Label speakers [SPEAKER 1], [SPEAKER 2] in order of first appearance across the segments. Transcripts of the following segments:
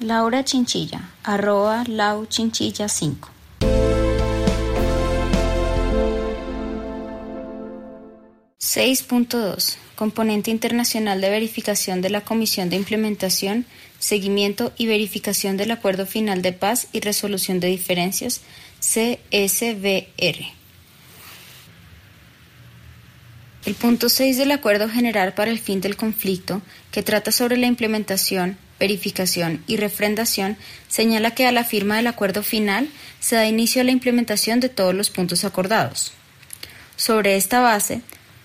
[SPEAKER 1] Laura Chinchilla, arroba lauchinchilla5. (6.2) Componente internacional de verificación de la Comisión de Implementación, Seguimiento y Verificación del Acuerdo Final de Paz y Resolución de Diferencias, CSVR. El punto 6 del Acuerdo General para el Fin del Conflicto, que trata sobre la implementación, verificación y refrendación, señala que a la firma del acuerdo final se da inicio a la implementación de todos los puntos acordados. Sobre esta base,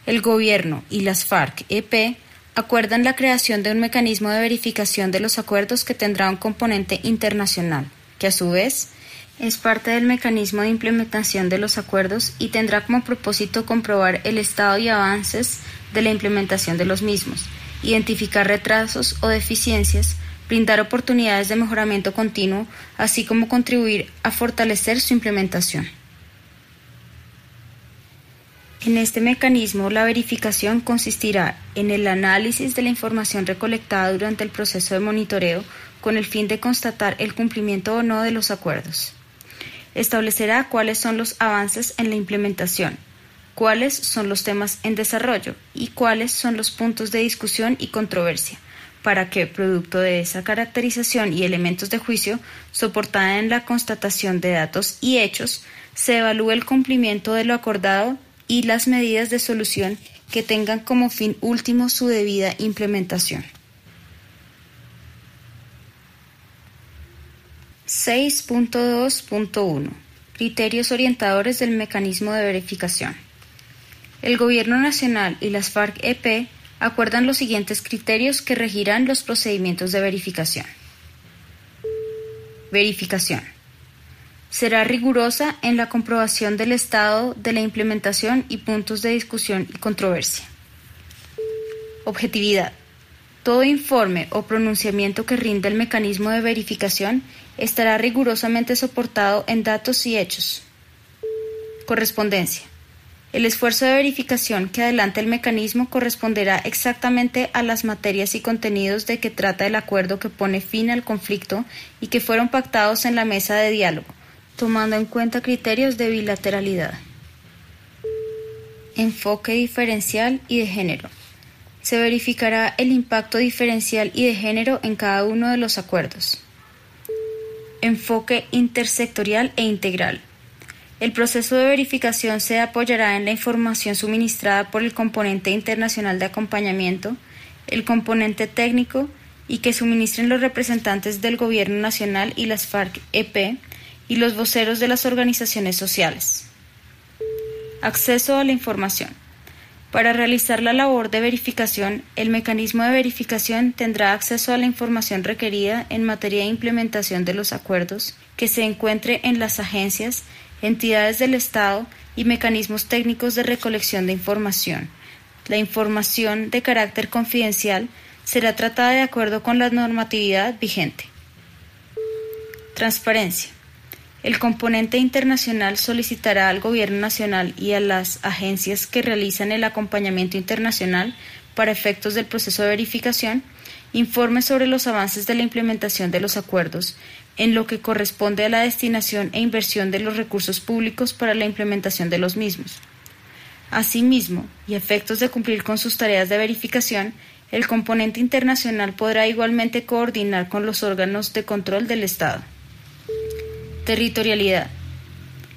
[SPEAKER 1] el Gobierno y las FARC-EP acuerdan la creación de un mecanismo de verificación de los acuerdos que tendrá un componente internacional, que a su vez es parte del mecanismo de implementación de los acuerdos y tendrá como propósito comprobar el estado y avances de la implementación de los mismos, identificar retrasos o deficiencias, brindar oportunidades de mejoramiento continuo, así como contribuir a fortalecer su implementación. En este mecanismo, la verificación consistirá en el análisis de la información recolectada durante el proceso de monitoreo con el fin de constatar el cumplimiento o no de los acuerdos establecerá cuáles son los avances en la implementación, cuáles son los temas en desarrollo y cuáles son los puntos de discusión y controversia, para que, producto de esa caracterización y elementos de juicio, soportada en la constatación de datos y hechos, se evalúe el cumplimiento de lo acordado y las medidas de solución que tengan como fin último su debida implementación. 6.2.1 Criterios orientadores del mecanismo de verificación. El Gobierno Nacional y las FARC-EP acuerdan los siguientes criterios que regirán los procedimientos de verificación. Verificación. Será rigurosa en la comprobación del estado de la implementación y puntos de discusión y controversia. Objetividad. Todo informe o pronunciamiento que rinda el mecanismo de verificación estará rigurosamente soportado en datos y hechos. Correspondencia. El esfuerzo de verificación que adelanta el mecanismo corresponderá exactamente a las materias y contenidos de que trata el acuerdo que pone fin al conflicto y que fueron pactados en la mesa de diálogo, tomando en cuenta criterios de bilateralidad. Enfoque diferencial y de género. Se verificará el impacto diferencial y de género en cada uno de los acuerdos. Enfoque intersectorial e integral. El proceso de verificación se apoyará en la información suministrada por el componente internacional de acompañamiento, el componente técnico y que suministren los representantes del Gobierno Nacional y las FARC-EP y los voceros de las organizaciones sociales. Acceso a la información. Para realizar la labor de verificación, el mecanismo de verificación tendrá acceso a la información requerida en materia de implementación de los acuerdos que se encuentre en las agencias, entidades del Estado y mecanismos técnicos de recolección de información. La información de carácter confidencial será tratada de acuerdo con la normatividad vigente. Transparencia. El componente internacional solicitará al Gobierno Nacional y a las agencias que realizan el acompañamiento internacional para efectos del proceso de verificación informes sobre los avances de la implementación de los acuerdos en lo que corresponde a la destinación e inversión de los recursos públicos para la implementación de los mismos. Asimismo, y efectos de cumplir con sus tareas de verificación, el componente internacional podrá igualmente coordinar con los órganos de control del Estado. Territorialidad.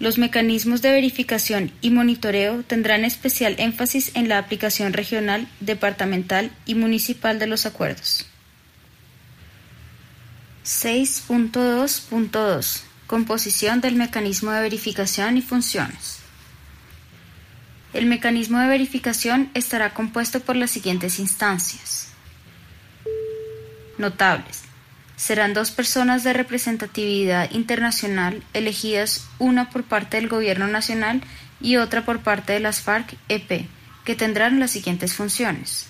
[SPEAKER 1] Los mecanismos de verificación y monitoreo tendrán especial énfasis en la aplicación regional, departamental y municipal de los acuerdos. 6.2.2 Composición del mecanismo de verificación y funciones. El mecanismo de verificación estará compuesto por las siguientes instancias. Notables serán dos personas de representatividad internacional elegidas una por parte del Gobierno Nacional y otra por parte de las FARC-EP, que tendrán las siguientes funciones.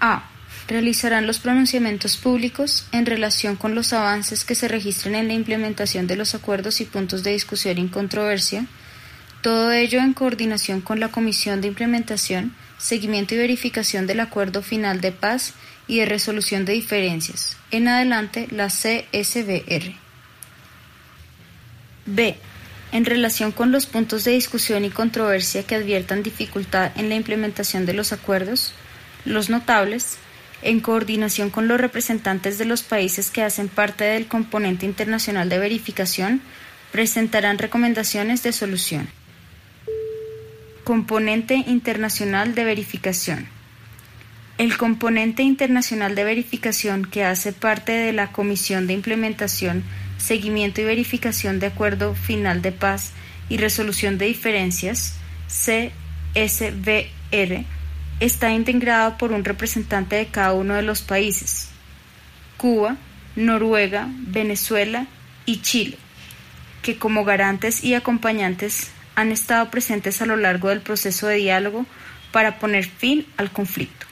[SPEAKER 1] A. Realizarán los pronunciamientos públicos en relación con los avances que se registren en la implementación de los acuerdos y puntos de discusión y controversia, todo ello en coordinación con la Comisión de Implementación, Seguimiento y Verificación del Acuerdo Final de Paz y de resolución de diferencias, en adelante la CSBR. B. En relación con los puntos de discusión y controversia que adviertan dificultad en la implementación de los acuerdos, los notables, en coordinación con los representantes de los países que hacen parte del componente internacional de verificación, presentarán recomendaciones de solución. Componente internacional de verificación. El componente internacional de verificación que hace parte de la Comisión de Implementación, Seguimiento y Verificación de Acuerdo Final de Paz y Resolución de Diferencias, CSVR, está integrado por un representante de cada uno de los países, Cuba, Noruega, Venezuela y Chile, que como garantes y acompañantes han estado presentes a lo largo del proceso de diálogo para poner fin al conflicto.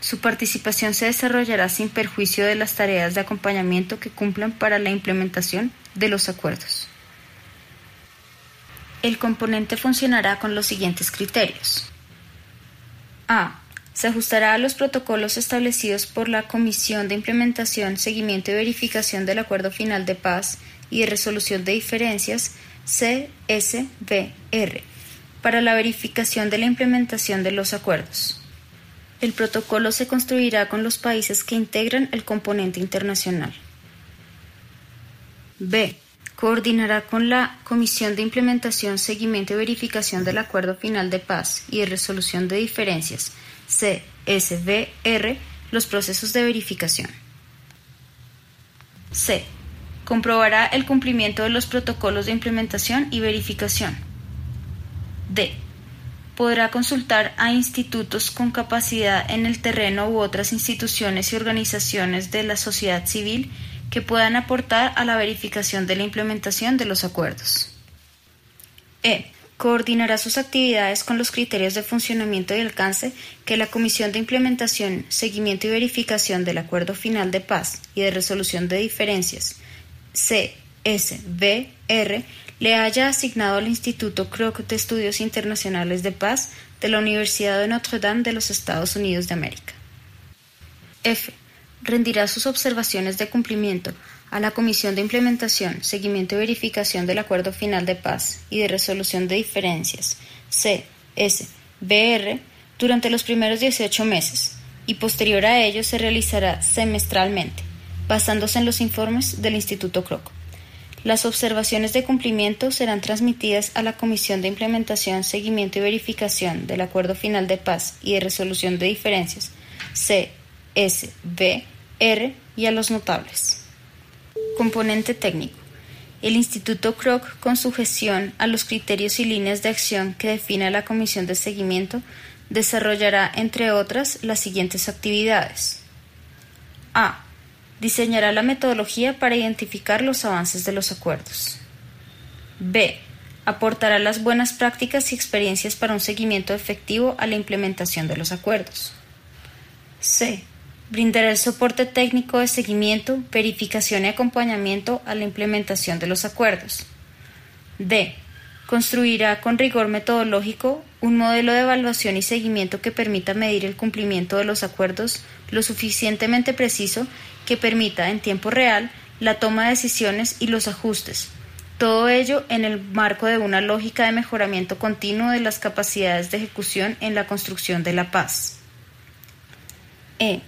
[SPEAKER 1] Su participación se desarrollará sin perjuicio de las tareas de acompañamiento que cumplan para la implementación de los acuerdos. El componente funcionará con los siguientes criterios. A. Se ajustará a los protocolos establecidos por la Comisión de Implementación, Seguimiento y Verificación del Acuerdo Final de Paz y de Resolución de Diferencias CSVR para la verificación de la implementación de los acuerdos. El protocolo se construirá con los países que integran el componente internacional. B. Coordinará con la Comisión de Implementación, Seguimiento y Verificación del Acuerdo Final de Paz y de Resolución de Diferencias, CSVR, los procesos de verificación. C. Comprobará el cumplimiento de los protocolos de implementación y verificación. D podrá consultar a institutos con capacidad en el terreno u otras instituciones y organizaciones de la sociedad civil que puedan aportar a la verificación de la implementación de los acuerdos. E. Coordinará sus actividades con los criterios de funcionamiento y alcance que la Comisión de Implementación, Seguimiento y Verificación del Acuerdo Final de Paz y de Resolución de Diferencias, CSVR, le haya asignado al Instituto Kroc de Estudios Internacionales de Paz de la Universidad de Notre Dame de los Estados Unidos de América. F. Rendirá sus observaciones de cumplimiento a la Comisión de Implementación, Seguimiento y Verificación del Acuerdo Final de Paz y de Resolución de Diferencias, CSBR, durante los primeros 18 meses, y posterior a ello se realizará semestralmente, basándose en los informes del Instituto Kroc. Las observaciones de cumplimiento serán transmitidas a la Comisión de Implementación, Seguimiento y Verificación del Acuerdo Final de Paz y de Resolución de Diferencias, CSBR, y a los notables. Componente técnico. El Instituto Kroc, con sujeción a los criterios y líneas de acción que define la Comisión de Seguimiento, desarrollará, entre otras, las siguientes actividades. A Diseñará la metodología para identificar los avances de los acuerdos. B. Aportará las buenas prácticas y experiencias para un seguimiento efectivo a la implementación de los acuerdos. C. Brindará el soporte técnico de seguimiento, verificación y acompañamiento a la implementación de los acuerdos. D. Construirá con rigor metodológico un modelo de evaluación y seguimiento que permita medir el cumplimiento de los acuerdos lo suficientemente preciso que permita en tiempo real la toma de decisiones y los ajustes. Todo ello en el marco de una lógica de mejoramiento continuo de las capacidades de ejecución en la construcción de la paz. E.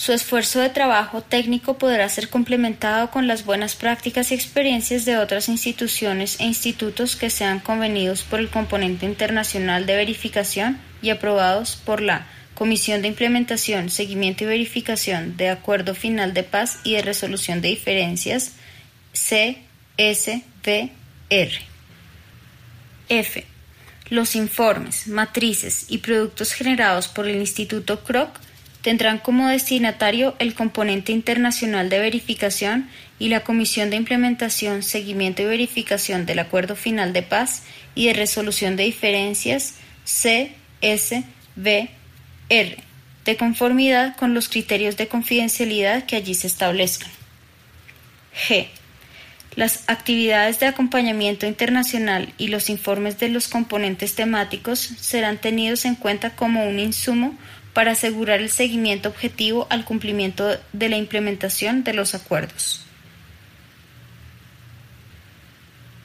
[SPEAKER 1] Su esfuerzo de trabajo técnico podrá ser complementado con las buenas prácticas y experiencias de otras instituciones e institutos que sean convenidos por el componente internacional de verificación y aprobados por la Comisión de Implementación, Seguimiento y Verificación de Acuerdo Final de Paz y de Resolución de Diferencias, CSVR. F. Los informes, matrices y productos generados por el Instituto Kroc tendrán como destinatario el componente internacional de verificación y la Comisión de Implementación, Seguimiento y Verificación del Acuerdo Final de Paz y de Resolución de Diferencias CSVR, de conformidad con los criterios de confidencialidad que allí se establezcan. G. Las actividades de acompañamiento internacional y los informes de los componentes temáticos serán tenidos en cuenta como un insumo para asegurar el seguimiento objetivo al cumplimiento de la implementación de los acuerdos.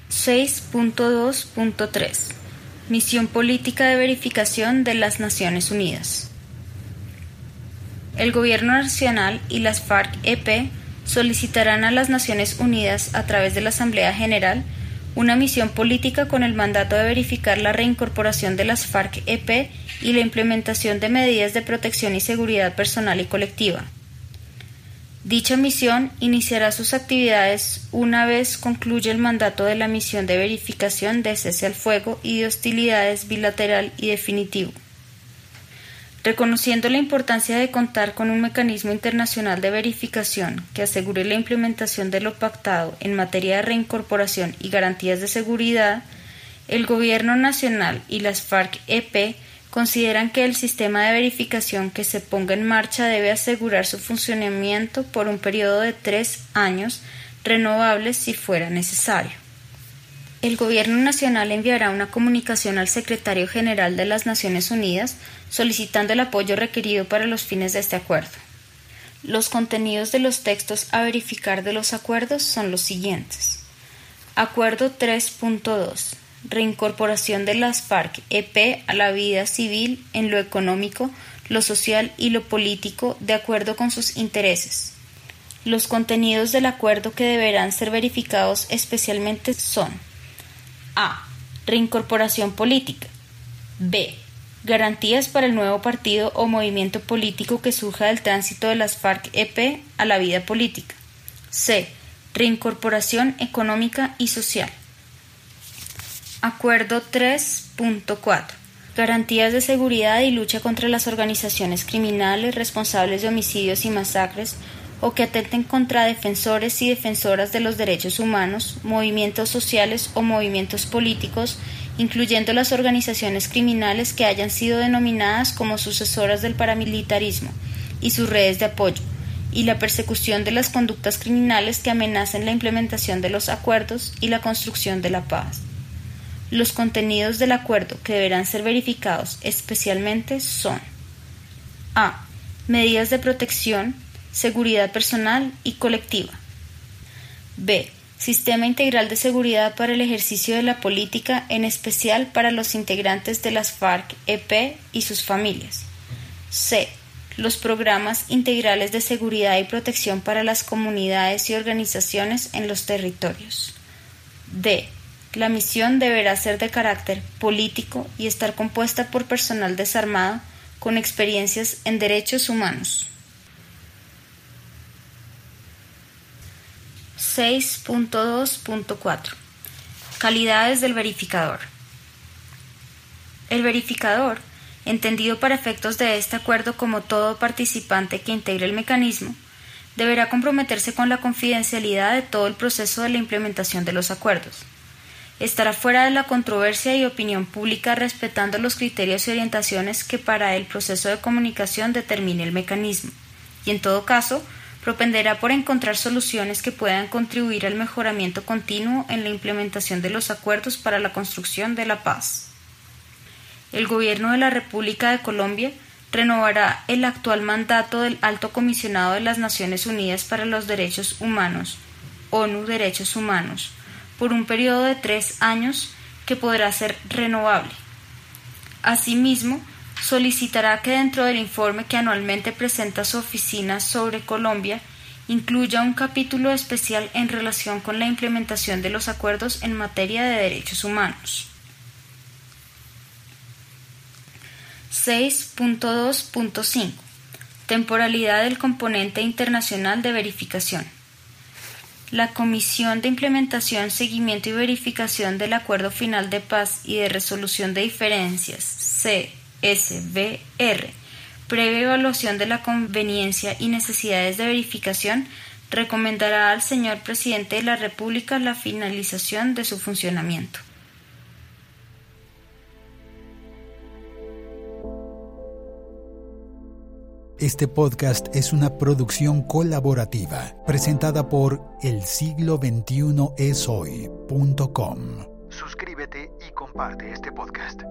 [SPEAKER 1] 6.2.3 Misión Política de Verificación de las Naciones Unidas. El Gobierno Nacional y las FARC-EP solicitarán a las Naciones Unidas, a través de la Asamblea General, una misión política con el mandato de verificar la reincorporación de las FARC-EP y la implementación de medidas de protección y seguridad personal y colectiva. Dicha misión iniciará sus actividades una vez concluya el mandato de la misión de verificación de cese al fuego y de hostilidades bilateral y definitivo. Reconociendo la importancia de contar con un mecanismo internacional de verificación que asegure la implementación de lo pactado en materia de reincorporación y garantías de seguridad, el Gobierno Nacional y las FARC-EP consideran que el sistema de verificación que se ponga en marcha debe asegurar su funcionamiento por un periodo de tres años renovables si fuera necesario. El Gobierno Nacional enviará una comunicación al Secretario General de las Naciones Unidas solicitando el apoyo requerido para los fines de este acuerdo. Los contenidos de los textos a verificar de los acuerdos son los siguientes. Acuerdo 3.2. Reincorporación de las FARC-EP a la vida civil en lo económico, lo social y lo político de acuerdo con sus intereses. Los contenidos del acuerdo que deberán ser verificados especialmente son a. Reincorporación política. B. Garantías para el nuevo partido o movimiento político que surja del tránsito de las FARC-EP a la vida política. C. Reincorporación económica y social. Acuerdo 3.4. Garantías de seguridad y lucha contra las organizaciones criminales responsables de homicidios y masacres o que atenten contra defensores y defensoras de los derechos humanos, movimientos sociales o movimientos políticos, incluyendo las organizaciones criminales que hayan sido denominadas como sucesoras del paramilitarismo y sus redes de apoyo, y la persecución de las conductas criminales que amenacen la implementación de los acuerdos y la construcción de la paz. Los contenidos del acuerdo que deberán ser verificados especialmente son a. Medidas de protección seguridad personal y colectiva. B. Sistema integral de seguridad para el ejercicio de la política, en especial para los integrantes de las FARC-EP y sus familias. C. Los programas integrales de seguridad y protección para las comunidades y organizaciones en los territorios. D. La misión deberá ser de carácter político y estar compuesta por personal desarmado con experiencias en derechos humanos. 6.2.4 Calidades del verificador. El verificador, entendido para efectos de este acuerdo como todo participante que integre el mecanismo, deberá comprometerse con la confidencialidad de todo el proceso de la implementación de los acuerdos. Estará fuera de la controversia y opinión pública respetando los criterios y orientaciones que para el proceso de comunicación determine el mecanismo, y en todo caso propenderá por encontrar soluciones que puedan contribuir al mejoramiento continuo en la implementación de los acuerdos para la construcción de la paz. El Gobierno de la República de Colombia renovará el actual mandato del Alto Comisionado de las Naciones Unidas para los Derechos Humanos, ONU Derechos Humanos, por un periodo de tres años que podrá ser renovable. Asimismo, solicitará que dentro del informe que anualmente presenta su oficina sobre Colombia incluya un capítulo especial en relación con la implementación de los acuerdos en materia de derechos humanos. 6.2.5 Temporalidad del componente internacional de verificación. La Comisión de Implementación, Seguimiento y Verificación del Acuerdo Final de Paz y de Resolución de Diferencias, C SBR, previa evaluación de la conveniencia y necesidades de verificación, recomendará al señor presidente de la República la finalización de su funcionamiento.
[SPEAKER 2] Este podcast es una producción colaborativa presentada por el siglo 21 eshoy.com. Suscríbete y comparte este podcast.